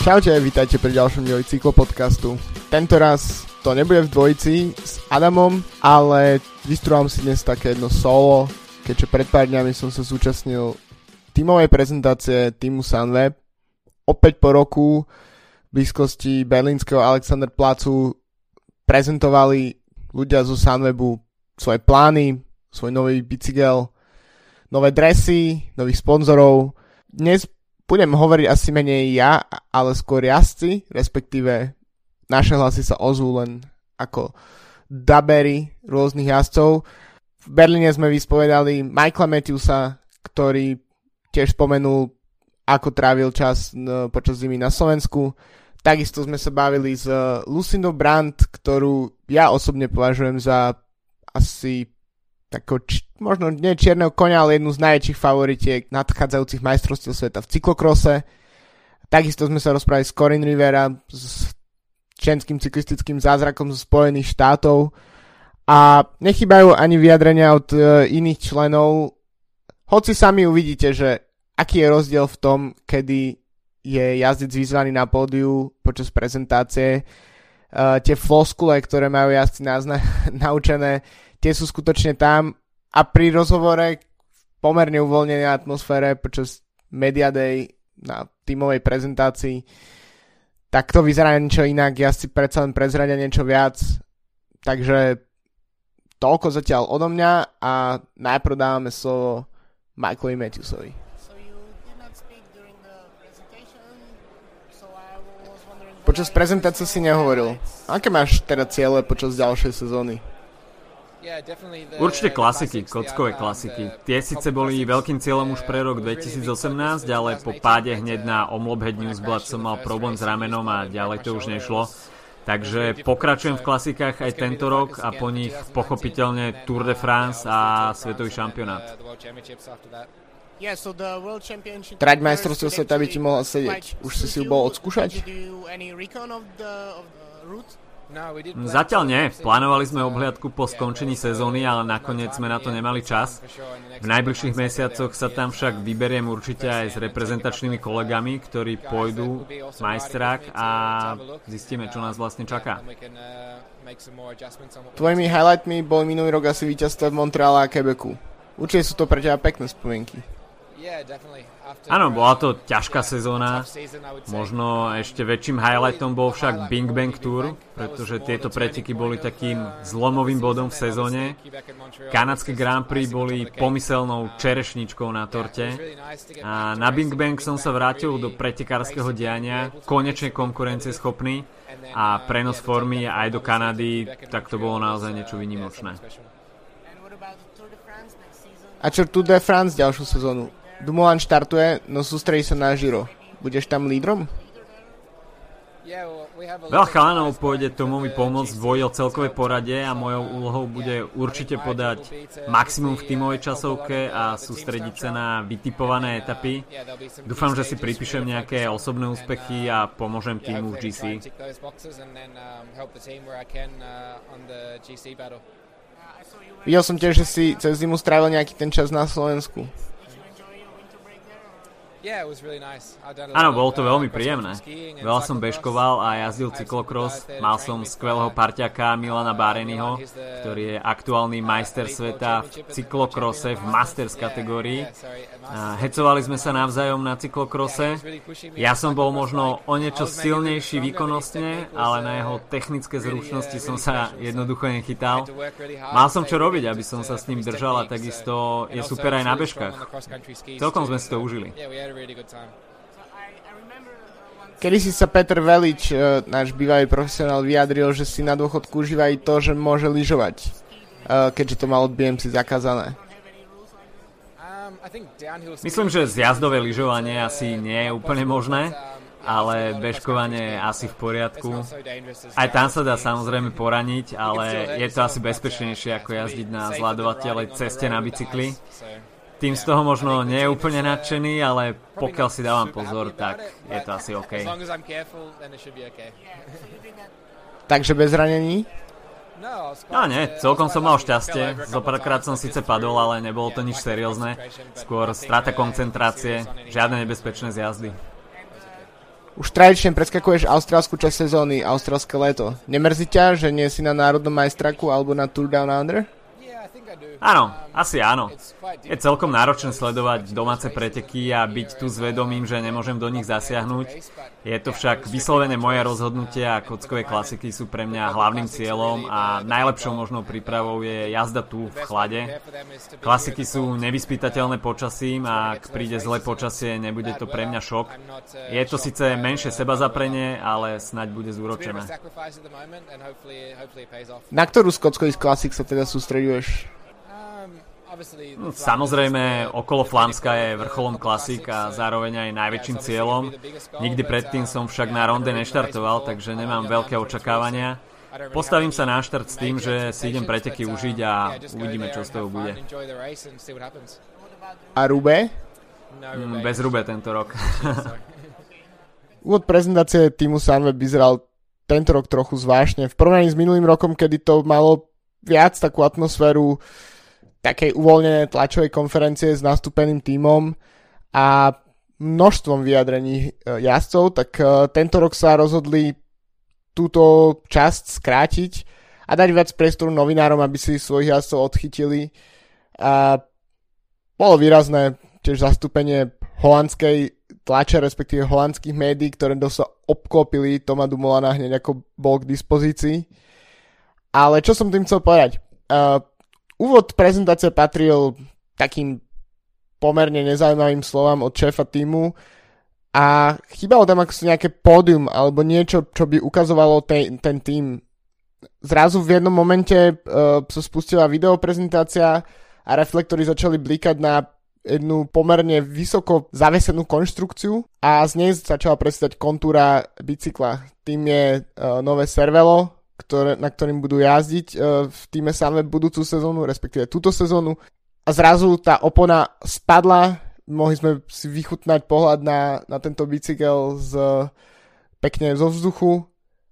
Čaute, vítajte pri ďalšom dieli cyklopodcastu. Tento raz to nebude v dvojici s Adamom, ale vystrúvam si dnes také jedno solo, keďže pred pár dňami som sa zúčastnil tímovej prezentácie týmu Sunweb. Opäť po roku v blízkosti berlínskeho Alexander Placu prezentovali ľudia zo Sunwebu svoje plány, svoj nový bicykel, nové dresy, nových sponzorov. Dnes budem hovoriť asi menej ja, ale skôr jazdci, respektíve naše hlasy sa ozvú len ako dabery rôznych jazdcov. V Berlíne sme vyspovedali Michaela Matthewsa, ktorý tiež spomenul, ako trávil čas počas zimy na Slovensku. Takisto sme sa bavili s Lucindo Brandt, ktorú ja osobne považujem za asi tako, č- možno nie čierneho konia, ale jednu z najväčších favoritiek nadchádzajúcich majstrovstiev sveta v cyklokrose. Takisto sme sa rozprávali s Corin Rivera, s čenským cyklistickým zázrakom zo Spojených štátov a nechybajú ani vyjadrenia od uh, iných členov. Hoci sami uvidíte, že aký je rozdiel v tom, kedy je jazdec vyzvaný na pódiu počas prezentácie. Uh, tie floskule, ktoré majú jazdci nazna- naučené, tie sú skutočne tam a pri rozhovore v pomerne uvoľnenej atmosfére počas Media Day na tímovej prezentácii tak to vyzerá niečo inak, ja si predsa len prezradia niečo viac, takže toľko zatiaľ odo mňa a najprv dávame slovo Michaelovi Matthewsovi. Počas prezentácie si nehovoril. Aké máš teda cieľe počas ďalšej sezóny? Určite klasiky, kockové klasiky. Tie síce boli veľkým cieľom už pre rok 2018, ale po páde hneď na Omlop Newsblad som mal problém s ramenom a ďalej to už nešlo. Takže pokračujem v klasikách aj tento rok a po nich pochopiteľne Tour de France a svetový šampionát. Trať majstrovstvo sveta by ti mohla sedieť. Už si si ju bol odskúšať? Zatiaľ nie. Plánovali sme obhliadku po skončení sezóny, ale nakoniec sme na to nemali čas. V najbližších mesiacoch sa tam však vyberiem určite aj s reprezentačnými kolegami, ktorí pôjdu majstrák a zistíme, čo nás vlastne čaká. Tvojimi highlightmi bol minulý rok asi víťazstvo v Montreale a Quebecu. Určite sú to pre teba pekné spomienky. Áno, bola to ťažká sezóna. Možno ešte väčším highlightom bol však Bing Bang Tour, pretože tieto preteky boli takým zlomovým bodom v sezóne. Kanadské Grand Prix boli pomyselnou čerešničkou na torte. A na Bing Bang som sa vrátil do pretekárskeho diania, konečne konkurencieschopný a prenos formy aj do Kanady, tak to bolo naozaj niečo vynimočné. A čo Tour de France ďalšiu sezónu? Dumoulin štartuje, no sústredí sa na Giro. Budeš tam lídrom? Veľa chalanov pôjde Tomovi pomôcť dvojil celkovej porade a mojou úlohou bude určite podať maximum v tímovej časovke a sústrediť sa na vytipované etapy. Dúfam, že si pripíšem nejaké osobné úspechy a pomôžem týmu v GC. Videl som tiež, že si cez zimu strávil nejaký ten čas na Slovensku. Áno, bolo to veľmi príjemné. Veľa som bežkoval a jazdil cyklokros. Mal som skvelého parťaka Milana Bareniho, ktorý je aktuálny majster sveta v cyklokrose v Masters kategórii. Hecovali sme sa navzájom na cyklokrose. Ja som bol možno o niečo silnejší výkonnostne, ale na jeho technické zručnosti som sa jednoducho nechytal. Mal som čo robiť, aby som sa s ním držal a takisto je super aj na bežkách. Celkom sme si to užili. Kedy si sa Peter Velič, uh, náš bývalý profesionál, vyjadril, že si na dôchodku užíva aj to, že môže lyžovať, uh, keďže to mal od BMC zakázané. Myslím, že zjazdové lyžovanie asi nie je úplne možné, ale bežkovanie je asi v poriadku. Aj tam sa dá samozrejme poraniť, ale je to asi bezpečnejšie ako jazdiť na zladovateľej ceste na bicykli tým z toho možno nie je úplne nadšený, ale pokiaľ si dávam pozor, tak je to asi OK. Takže bez ranení? No nie, celkom som mal šťastie. Zopárkrát som síce padol, ale nebolo to nič seriózne. Skôr strata koncentrácie, žiadne nebezpečné zjazdy. už tradične preskakuješ austrálsku časť sezóny, austrálske leto. Nemrzí ťa, že nie si na národnom majstraku alebo na Tour Down Under? Áno, asi áno. Je celkom náročné sledovať domáce preteky a byť tu s vedomím, že nemôžem do nich zasiahnuť. Je to však vyslovené moje rozhodnutie a kockové klasiky sú pre mňa hlavným cieľom a najlepšou možnou prípravou je jazda tu v chlade. Klasiky sú nevyspytateľné počasím a ak príde zlé počasie, nebude to pre mňa šok. Je to síce menšie seba zaprenie, ale snaď bude zúročené. Na ktorú z kockových klasik sa teda sústreduješ? No, samozrejme, okolo Flámska je vrcholom klasik a zároveň aj najväčším cieľom. Nikdy predtým som však na ronde neštartoval, takže nemám veľké očakávania. Postavím sa na štart s tým, že si idem preteky užiť a uvidíme, čo z toho bude. A Rube? Mm, bez Rube tento rok. Úvod prezentácie týmu Sunweb vyzeral tento rok trochu zvláštne. V porovnaní s minulým rokom, kedy to malo viac takú atmosféru takej uvoľnenej tlačovej konferencie s nastúpeným tímom a množstvom vyjadrení e, jazdcov, tak e, tento rok sa rozhodli túto časť skrátiť a dať viac priestoru novinárom, aby si svojich jazdcov odchytili. A bolo výrazné tiež zastúpenie holandskej tlače, respektíve holandských médií, ktoré dosa obklopili Toma Dumolana hneď ako bol k dispozícii. Ale čo som tým chcel povedať? Uh, úvod prezentácie patril takým pomerne nezaujímavým slovám od šéfa týmu a chýbalo tam ako nejaké pódium alebo niečo, čo by ukazovalo ten, ten tým. Zrazu v jednom momente uh, sa spustila videoprezentácia a reflektory začali blikať na jednu pomerne vysoko zavesenú konštrukciu a z nej začala predstaviť kontúra bicykla. Tým je uh, nové Cervelo, ktoré, na ktorým budú jazdiť uh, v týme samé budúcu sezónu, respektíve túto sezónu. A zrazu tá opona spadla, mohli sme si vychutnať pohľad na, na tento bicykel z, pekne zo vzduchu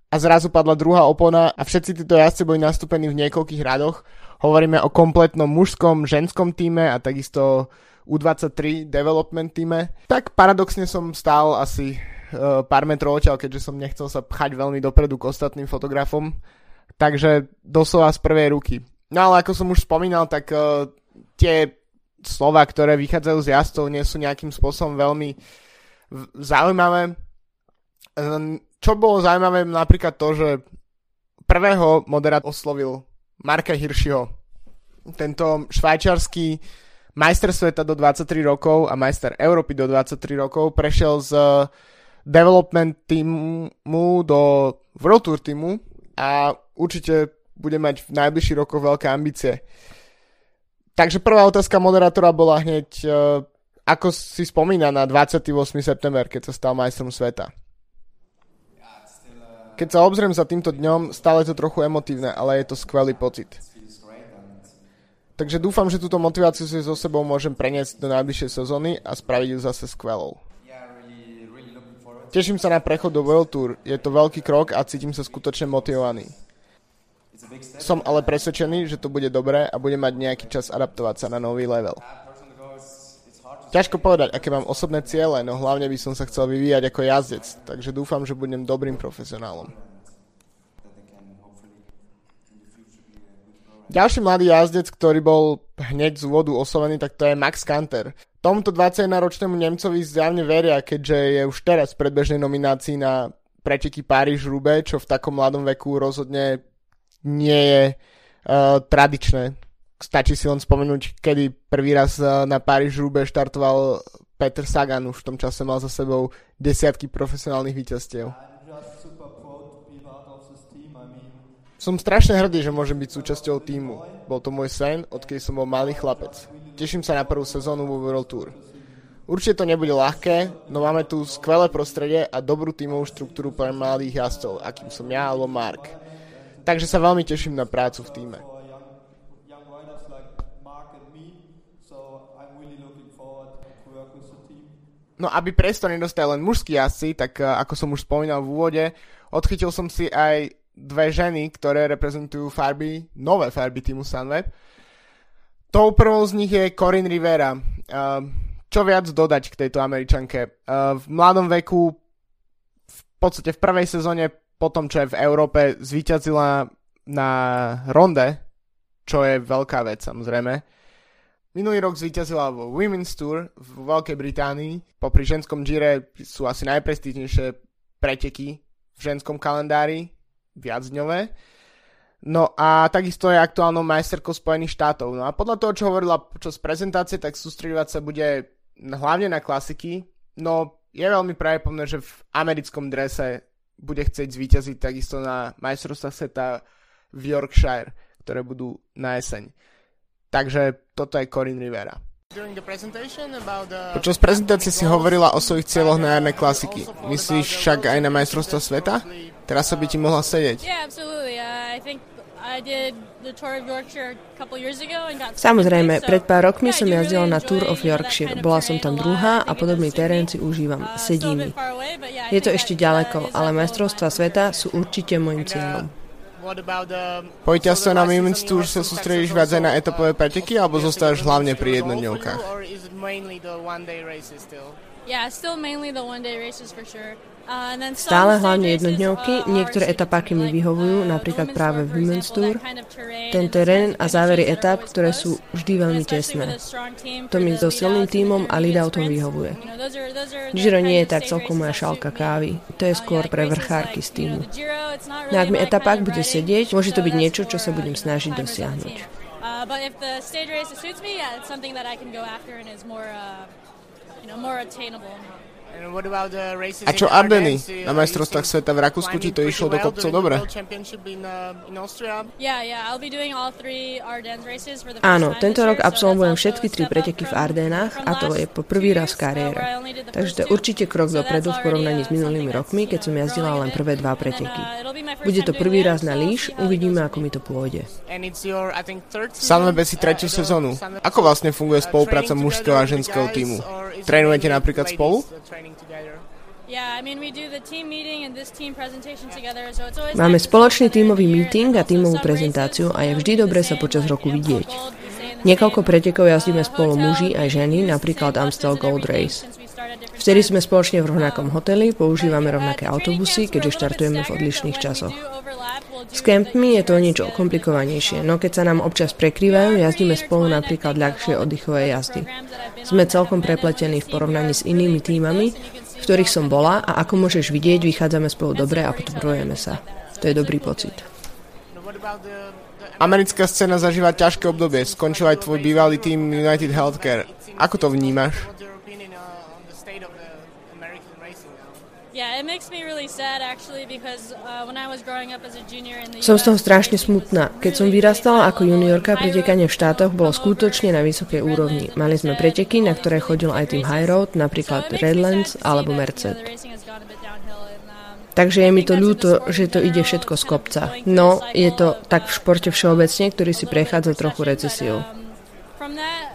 a zrazu padla druhá opona a všetci títo jazdci boli nastúpení v niekoľkých radoch. Hovoríme o kompletnom mužskom, ženskom týme a takisto U23 development týme. Tak paradoxne som stál asi pár metrov odtiaľ, keďže som nechcel sa pchať veľmi dopredu k ostatným fotografom. Takže doslova z prvej ruky. No ale ako som už spomínal, tak uh, tie slova, ktoré vychádzajú z jazdcov, nie sú nejakým spôsobom veľmi zaujímavé. Čo bolo zaujímavé napríklad to, že prvého moderát oslovil Marka Hiršiho. Tento švajčiarsky majster sveta do 23 rokov a majster Európy do 23 rokov prešiel z development týmu do World Tour týmu a určite bude mať v najbližších rokoch veľké ambície. Takže prvá otázka moderátora bola hneď, uh, ako si spomína na 28. september, keď sa stal majstrom sveta. Keď sa obzriem za týmto dňom, stále je to trochu emotívne, ale je to skvelý pocit. Takže dúfam, že túto motiváciu si so sebou môžem preniesť do najbližšej sezóny a spraviť ju zase skvelou. Teším sa na prechod do World Tour, je to veľký krok a cítim sa skutočne motivovaný. Som ale presvedčený, že to bude dobré a budem mať nejaký čas adaptovať sa na nový level. Ťažko povedať, aké mám osobné ciele, no hlavne by som sa chcel vyvíjať ako jazdec, takže dúfam, že budem dobrým profesionálom. Ďalší mladý jazdec, ktorý bol hneď z úvodu oslovený, tak to je Max Kanter. Tomuto 21-ročnému Nemcovi zjavne veria, keďže je už teraz v predbežnej nominácii na preteky Paríž-Rube, čo v takom mladom veku rozhodne nie je uh, tradičné. Stačí si len spomenúť, kedy prvý raz uh, na Paríž-Rube štartoval Peter Sagan, už v tom čase mal za sebou desiatky profesionálnych víťazstiev. Som strašne hrdý, že môžem byť súčasťou týmu. Bol to môj sen, odkedy som bol malý chlapec. Teším sa na prvú sezónu vo World Tour. Určite to nebude ľahké, no máme tu skvelé prostredie a dobrú tímovú štruktúru pre mladých jazdcov, akým som ja alebo Mark. Takže sa veľmi teším na prácu v týme. No aby priestor nedostali len mužskí jazdci, tak eh, ako som už spomínal v úvode, odchytil som si aj dve ženy, ktoré reprezentujú farby, nové farby týmu Sunweb. Tou prvou z nich je Corinne Rivera. Uh, čo viac dodať k tejto američanke? Uh, v mladom veku podstate v prvej sezóne po tom, čo je v Európe zvíťazila na ronde, čo je veľká vec samozrejme. Minulý rok zvíťazila vo Women's Tour v Veľkej Británii. Popri ženskom Gire sú asi najprestížnejšie preteky v ženskom kalendári, viacdňové. No a takisto je aktuálnou majsterkou Spojených štátov. No a podľa toho, čo hovorila počas prezentácie, tak sústredovať sa bude hlavne na klasiky. No je veľmi pravdepodobné, že v americkom drese bude chcieť zvíťaziť takisto na majstrovstvách sveta v Yorkshire, ktoré budú na jeseň. Takže toto je Corin Rivera. Počas prezentácie si hovorila o svojich cieľoch na jarné klasiky. Myslíš však aj na majstrovstvo sveta? Teraz sa by ti mohla sedieť. Samozrejme, pred pár rokmi som jazdila na Tour of Yorkshire. Bola som tam druhá a podobný terén si užívam. Sedí mi. Je to ešte ďaleko, ale majstrovstva sveta sú určite môjim cieľom. Po ťažstve na Women's Tour sa sústredíš viac aj na etapové preteky alebo zostávaš hlavne pri jednodňovkách? Yeah, still mainly the one day races for sure. Stále hlavne jednodňovky, niektoré etapáky mi vyhovujú, napríklad práve v Women's Tour. Ten terén a závery etap, ktoré sú vždy veľmi tesné. To mi so silným tímom a lead autom vyhovuje. Giro nie je tak celkom moja šálka kávy. To je skôr pre vrchárky z týmu. No ak mi etapák bude sedieť, môže to byť niečo, čo sa budem snažiť dosiahnuť. More, uh, you. A čo Ardeny? Na majstrovstvách sveta v Rakúsku ti to išlo do kopcov dobre? Áno, tento rok absolvujem všetky tri preteky v Ardenách a to je po prvý raz v kariére. Takže to je určite krok dopredu v porovnaní s minulými rokmi, keď som jazdila len prvé dva preteky. Bude to prvý raz na líš, uvidíme, ako mi to pôjde. Salmebe si tretiu sezónu. Ako vlastne funguje spolupráca mužského a ženského týmu? Trénujete napríklad spolu? Máme spoločný tímový meeting a tímovú prezentáciu a je vždy dobre sa počas roku vidieť. Niekoľko pretekov jazdíme spolu muži aj ženy, napríklad Amstel Gold Race. Vtedy sme spoločne v rovnakom hoteli, používame rovnaké autobusy, keďže štartujeme v odlišných časoch. S kempmi je to niečo komplikovanejšie, no keď sa nám občas prekrývajú, jazdíme spolu napríklad ľahšie oddychové jazdy. Sme celkom prepletení v porovnaní s inými týmami, v ktorých som bola a ako môžeš vidieť, vychádzame spolu dobre a podporujeme sa. To je dobrý pocit. Americká scéna zažíva ťažké obdobie. Skončil aj tvoj bývalý tým United Healthcare. Ako to vnímaš? Uh, som z toho strašne smutná. Keď som vyrastala ako juniorka, pretekanie v štátoch bolo skutočne na vysokej úrovni. Mali sme preteky, na ktoré chodil aj tým High Road, napríklad Redlands alebo Merced. Um, Takže je mi to ľúto, že to ide všetko z kopca. No, je to tak v športe všeobecne, ktorý si prechádza trochu recesiou.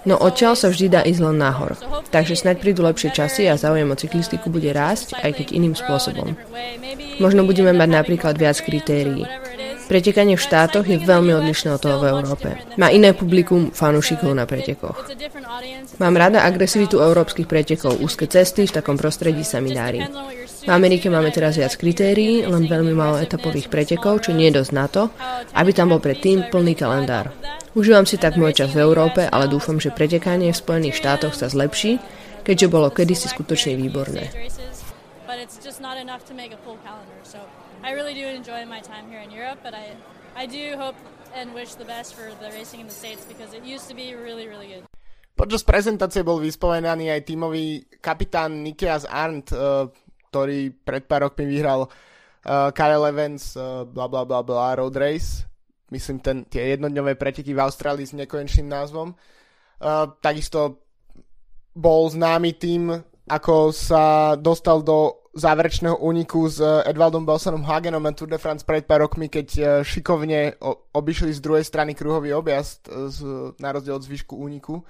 No odtiaľ sa vždy dá ísť len nahor. Takže snaď prídu lepšie časy a záujem o cyklistiku bude rásť, aj keď iným spôsobom. Možno budeme mať napríklad viac kritérií. Pretekanie v štátoch je veľmi odlišné od toho v Európe. Má iné publikum fanúšikov na pretekoch. Mám rada agresivitu európskych pretekov, úzke cesty, v takom prostredí sa mi darí. V Amerike máme teraz viac kritérií, len veľmi málo etapových pretekov, čo nie je dosť na to, aby tam bol predtým plný kalendár. Užívam si tak môj čas v Európe, ale dúfam, že pretekanie v Spojených štátoch sa zlepší, keďže bolo kedysi skutočne výborné. I really do enjoy my time here in Europe, but I, I do hope and wish the best for the racing in the States because it used to be really, really good. Počas prezentácie bol vyspovenaný aj tímový kapitán Nikias Arndt, uh, ktorý pred pár rokmi vyhral uh, Kyle Evans, uh, bla bla bla, road race myslím, ten, tie jednodňové preteky v Austrálii s nekonečným názvom. Uh, takisto bol známy tým, ako sa dostal do záverečného úniku s Edvaldom Belsonom Hagenom na Tour de France pred pár rokmi, keď uh, šikovne obišli z druhej strany kruhový objazd z, na rozdiel od zvyšku úniku.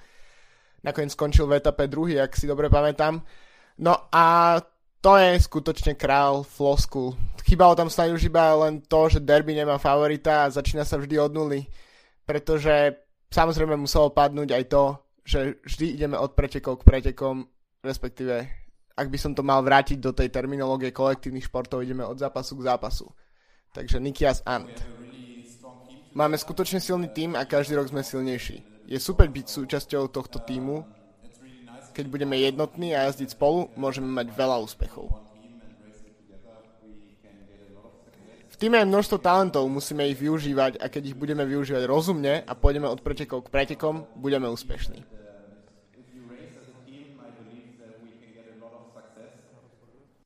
Nakoniec skončil v etape druhý, ak si dobre pamätám. No a to je skutočne král flosku. Chýbalo tam snáď už iba len to, že derby nemá favorita a začína sa vždy od nuly. Pretože samozrejme muselo padnúť aj to, že vždy ideme od pretekov k pretekom, respektíve ak by som to mal vrátiť do tej terminológie kolektívnych športov, ideme od zápasu k zápasu. Takže Nikias Ant. Máme skutočne silný tým a každý rok sme silnejší. Je super byť súčasťou tohto týmu. Keď budeme jednotní a jazdiť spolu, môžeme mať veľa úspechov. V týme je množstvo talentov, musíme ich využívať a keď ich budeme využívať rozumne a pôjdeme od pretekov k pretekom, budeme úspešní.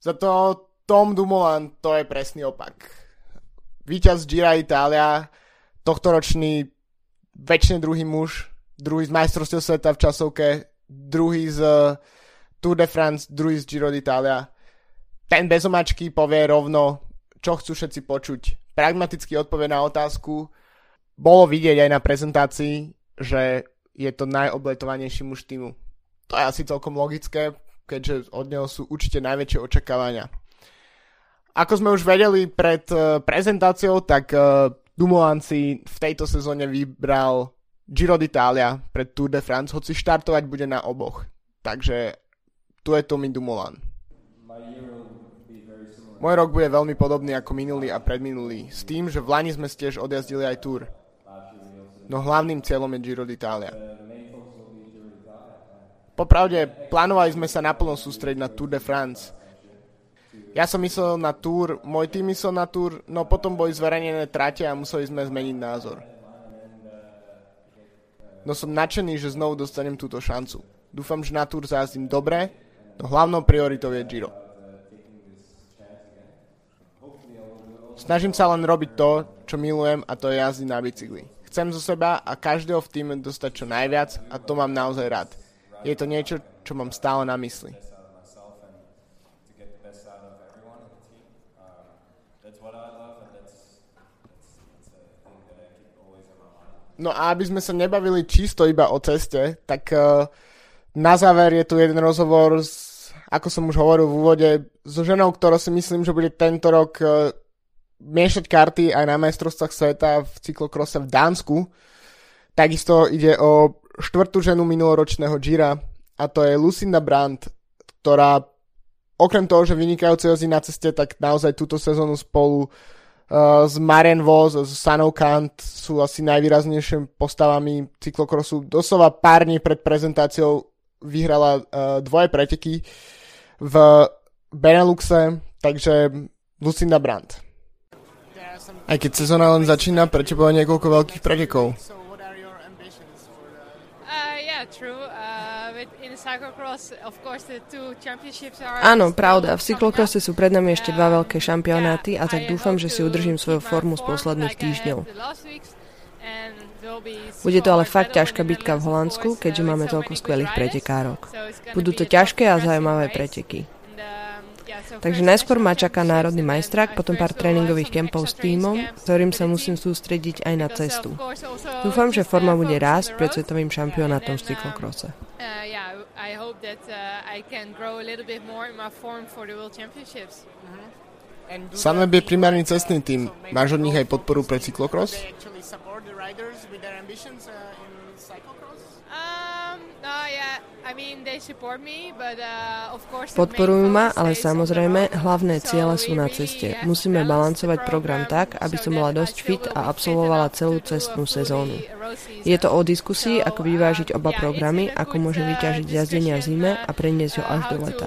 Za to Tom Dumoulin to je presný opak. Výťaz Gira Italia, tohtoročný väčšine druhý muž, druhý z majstrovstiev sveta v časovke, druhý z Tour de France, druhý z Giro d'Italia. Ten bezomačky povie rovno, čo chcú všetci počuť. Pragmaticky odpovie na otázku. Bolo vidieť aj na prezentácii, že je to najobletovanejší muž týmu. To je asi celkom logické, keďže od neho sú určite najväčšie očakávania. Ako sme už vedeli pred uh, prezentáciou, tak uh, Dumoulin si v tejto sezóne vybral Giro d'Italia pred Tour de France, hoci štartovať bude na oboch. Takže tu je Tommy Dumoulin. Môj rok bude veľmi podobný ako minulý a predminulý, s tým, že v Lani sme tiež odjazdili aj Tour. No hlavným cieľom je Giro d'Italia. Popravde, plánovali sme sa naplno sústrediť na Tour de France. Ja som myslel na Tour, môj tým myslel na Tour, no potom boli zverejnené trate a museli sme zmeniť názor. No som nadšený, že znovu dostanem túto šancu. Dúfam, že na Tour zajazdím dobre, no hlavnou prioritou je Giro. Snažím sa len robiť to, čo milujem a to je jazdy na bicykli. Chcem zo seba a každého v týme dostať čo najviac a to mám naozaj rád. Je to niečo, čo mám stále na mysli. No a aby sme sa nebavili čisto iba o ceste, tak uh, na záver je tu jeden rozhovor, s, ako som už hovoril v úvode, so ženou, ktorou si myslím, že bude tento rok uh, miešať karty aj na majstrovstvách sveta v cyklokrose v Dánsku. Takisto ide o štvrtú ženu minuloročného Gira a to je Lucinda Brandt, ktorá okrem toho, že vynikajúce jazdí na ceste, tak naozaj túto sezónu spolu uh, s Marian Vos, s Sanou Kant sú asi najvýraznejšími postavami cyklokrosu. Doslova pár dní pred prezentáciou vyhrala uh, dvoje preteky v Beneluxe, takže Lucinda Brandt. Aj keď sezóna len začína, pre teba niekoľko veľkých pretekov. Áno, pravda. V cyklokrose sú pred nami ešte dva veľké šampionáty a tak dúfam, že si udržím svoju formu z posledných týždňov. Bude to ale fakt ťažká bitka v Holandsku, keďže máme toľko skvelých pretekárok. Budú to ťažké a zaujímavé preteky. Takže najskôr ma čaká národný majstrák, potom pár tréningových kempov s týmom, ktorým sa musím sústrediť aj na cestu. Dúfam, že forma bude rásť pred svetovým šampionátom v cyklokrose. Sunweb je primárny cestný tým. Máš od nich aj podporu pre cyklokros? Podporujú ma, ale samozrejme, hlavné ciele sú na ceste. Musíme balancovať program tak, aby som bola dosť fit a absolvovala celú cestnú sezónu. Je to o diskusii, ako vyvážiť oba programy, ako môžem uh, vyťažiť jazdenia v zime a preniesť ho až do leta.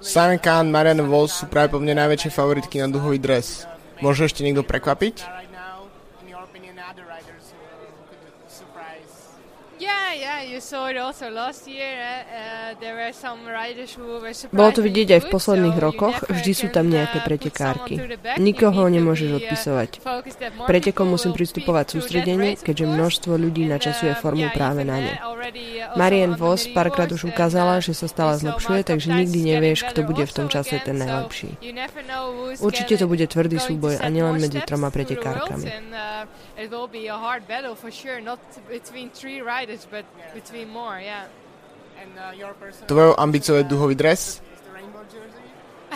Simon Khan, Marianne Vos sú práve po mne najväčšie favoritky na duhový dres. Môže ešte niekto prekvapiť? Bolo to vidieť aj v posledných rokoch, vždy sú tam nejaké uh, pretekárky. Nikoho nemôžeš uh, odpisovať. Pretekom musím pristupovať sústredenie, keďže množstvo ľudí načasuje formu práve na ne. Marian Vos párkrát už ukázala, že sa stále zlepšuje, takže nikdy nevieš, kto bude v tom čase ten najlepší. Určite to bude tvrdý súboj a nielen medzi troma pretekárkami. Tvojou ambíciou je duhový dres?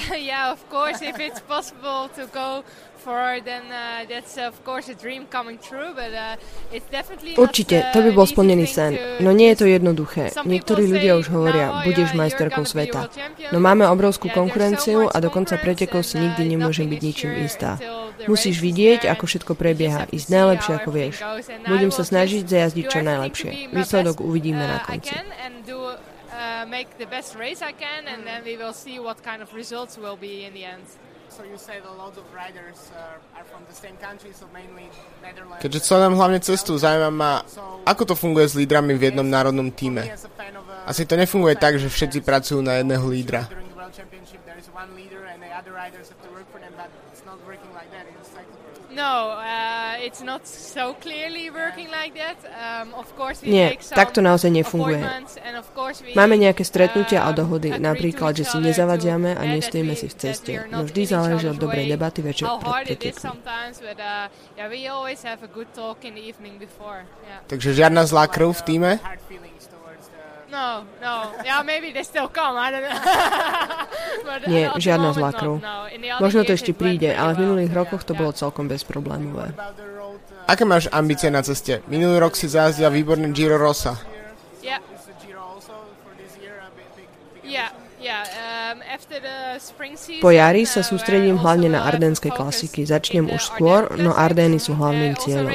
yeah, of course, if it's possible to go for, then uh, that's of course a dream coming true, but uh, it's definitely Určite, to by bol splnený sen, no nie je to jednoduché. Niektorí ľudia už hovoria, budeš majsterkou sveta. No máme obrovskú konkurenciu a dokonca pretekov si nikdy nemôžem byť ničím istá. Musíš vidieť, ako všetko prebieha, ísť najlepšie, ako vieš. Budem sa snažiť zajazdiť čo najlepšie. Výsledok uvidíme na konci. Make the best race I can, and then we will see what kind of results will be in the end. So you said a lot of riders uh, are from the same country, so mainly Netherlands. Keďže sledujem hlavne cestu, zaujíma ma, ako to funguje s lídrami v jednom národnom týme. Asi to nefunguje tak, že všetci pracujú na jedného lídra. No, uh, it's not so clearly working like that. Um, of course we Nie, tak to naozaj nefunguje. Máme nejaké stretnutia a uh, dohody, napríklad, že si nezavadziame a nestojíme si v ceste. No vždy záleží od dobrej debaty večer pred. Uh, Takže žiadna zlá krv v týme? No, no. Yeah, maybe they still come. I don't know. Nie, žiadna zlá krv. No. Možno to ešte príde, ale v minulých rokoch to bolo celkom bezproblémové. Aké máš ambície na ceste? Minulý rok si zajazdila výborný Giro Rosa. Yeah. Um, po jari sa uh, sústredím hlavne na ardenské klasiky. Začnem už skôr, no Ardeny sú hlavným uh, cieľom.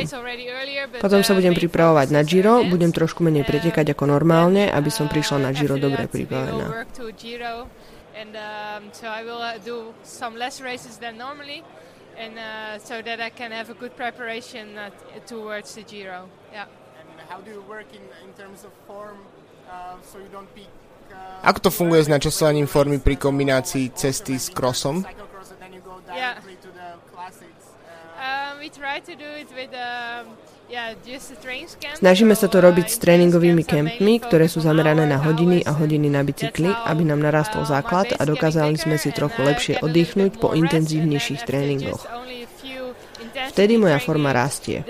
Potom sa budem pripravovať na Giro, budem trošku menej pretekať ako normálne, aby som prišla na Giro dobre pripravená. And um, so I will uh, do some less races than normally, and uh, so that I can have a good preparation uh, towards the Giro. Yeah. And how do you work in, in terms of form, uh, so you don't peak ako to funguje s načasovaním formy pri kombinácii cesty s crossom? Snažíme sa to robiť s tréningovými kempmi, ktoré sú zamerané na hodiny a hodiny na bicykli, aby nám narastol základ a dokázali sme si trochu lepšie oddychnúť po intenzívnejších tréningoch. Vtedy moja forma rastie.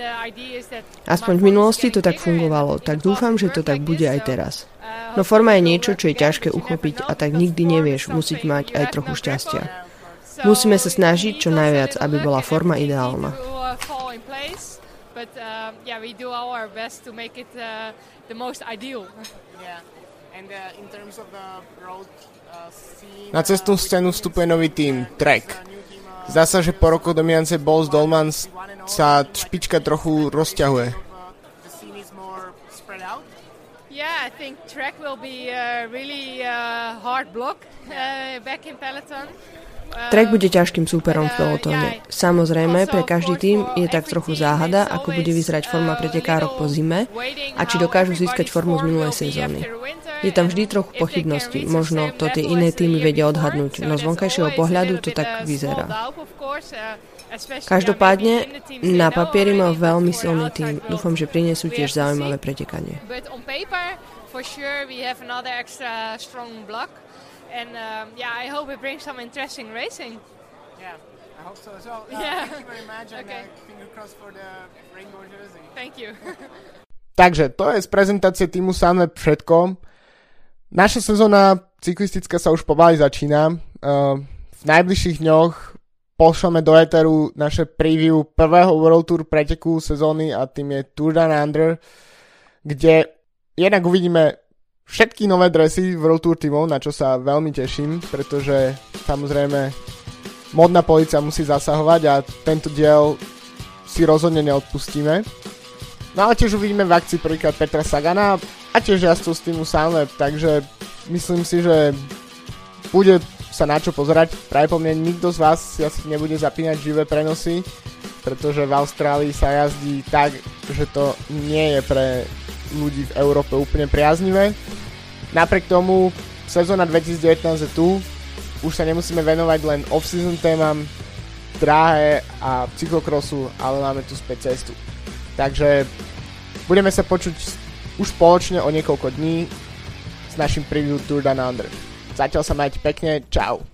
Aspoň v minulosti to tak fungovalo, tak dúfam, že to tak bude aj teraz. No forma je niečo, čo je ťažké uchopiť a tak nikdy nevieš, musíť mať aj trochu šťastia. Musíme sa snažiť čo najviac, aby bola forma ideálna. Na cestnú scénu vstupuje nový tým, Trek. Zdá sa, že po roku dominance Balls Dolmans sa špička trochu rozťahuje. Yeah, I think track will be a really uh, hard block uh, back in peloton. Trek bude ťažkým súperom v pelotóne. Samozrejme, pre každý tým je tak trochu záhada, ako bude vyzerať forma pretekárok po zime a či dokážu získať formu z minulej sezóny. Je tam vždy trochu pochybnosti, možno to tie iné týmy vedia odhadnúť, no z vonkajšieho pohľadu to tak vyzerá. Každopádne, na papieri mal veľmi silný tým. Dúfam, že prinesú tiež zaujímavé pretekanie. And um, yeah, I hope it brings some interesting racing. Yeah, I hope so as well. Uh, yeah. Thank you very much and okay. uh, finger crossed for the rainbow jersey. Thank you. Takže to je z prezentácie týmu Sunweb všetko. Naša sezóna cyklistická sa už pomaly začína. Uh, v najbližších dňoch pošleme do Eteru naše preview prvého World Tour preteku sezóny a tým je Tour Down Under, kde jednak uvidíme všetky nové dresy World Tour týmov, na čo sa veľmi teším, pretože samozrejme modná policia musí zasahovať a tento diel si rozhodne neodpustíme. No ale tiež uvidíme v akcii prvýkrát Petra Sagana a tiež jazdcov z týmu Sunweb, takže myslím si, že bude sa na čo pozerať. Práve po mne nikto z vás si asi nebude zapínať živé prenosy, pretože v Austrálii sa jazdí tak, že to nie je pre ľudí v Európe úplne priaznivé. Napriek tomu sezóna 2019 je tu, už sa nemusíme venovať len off-season témam, dráhe a cyklokrosu, ale máme tu späť cestu. Takže budeme sa počuť už spoločne o niekoľko dní s našim preview Tour Down Under. Zatiaľ sa majte pekne, čau.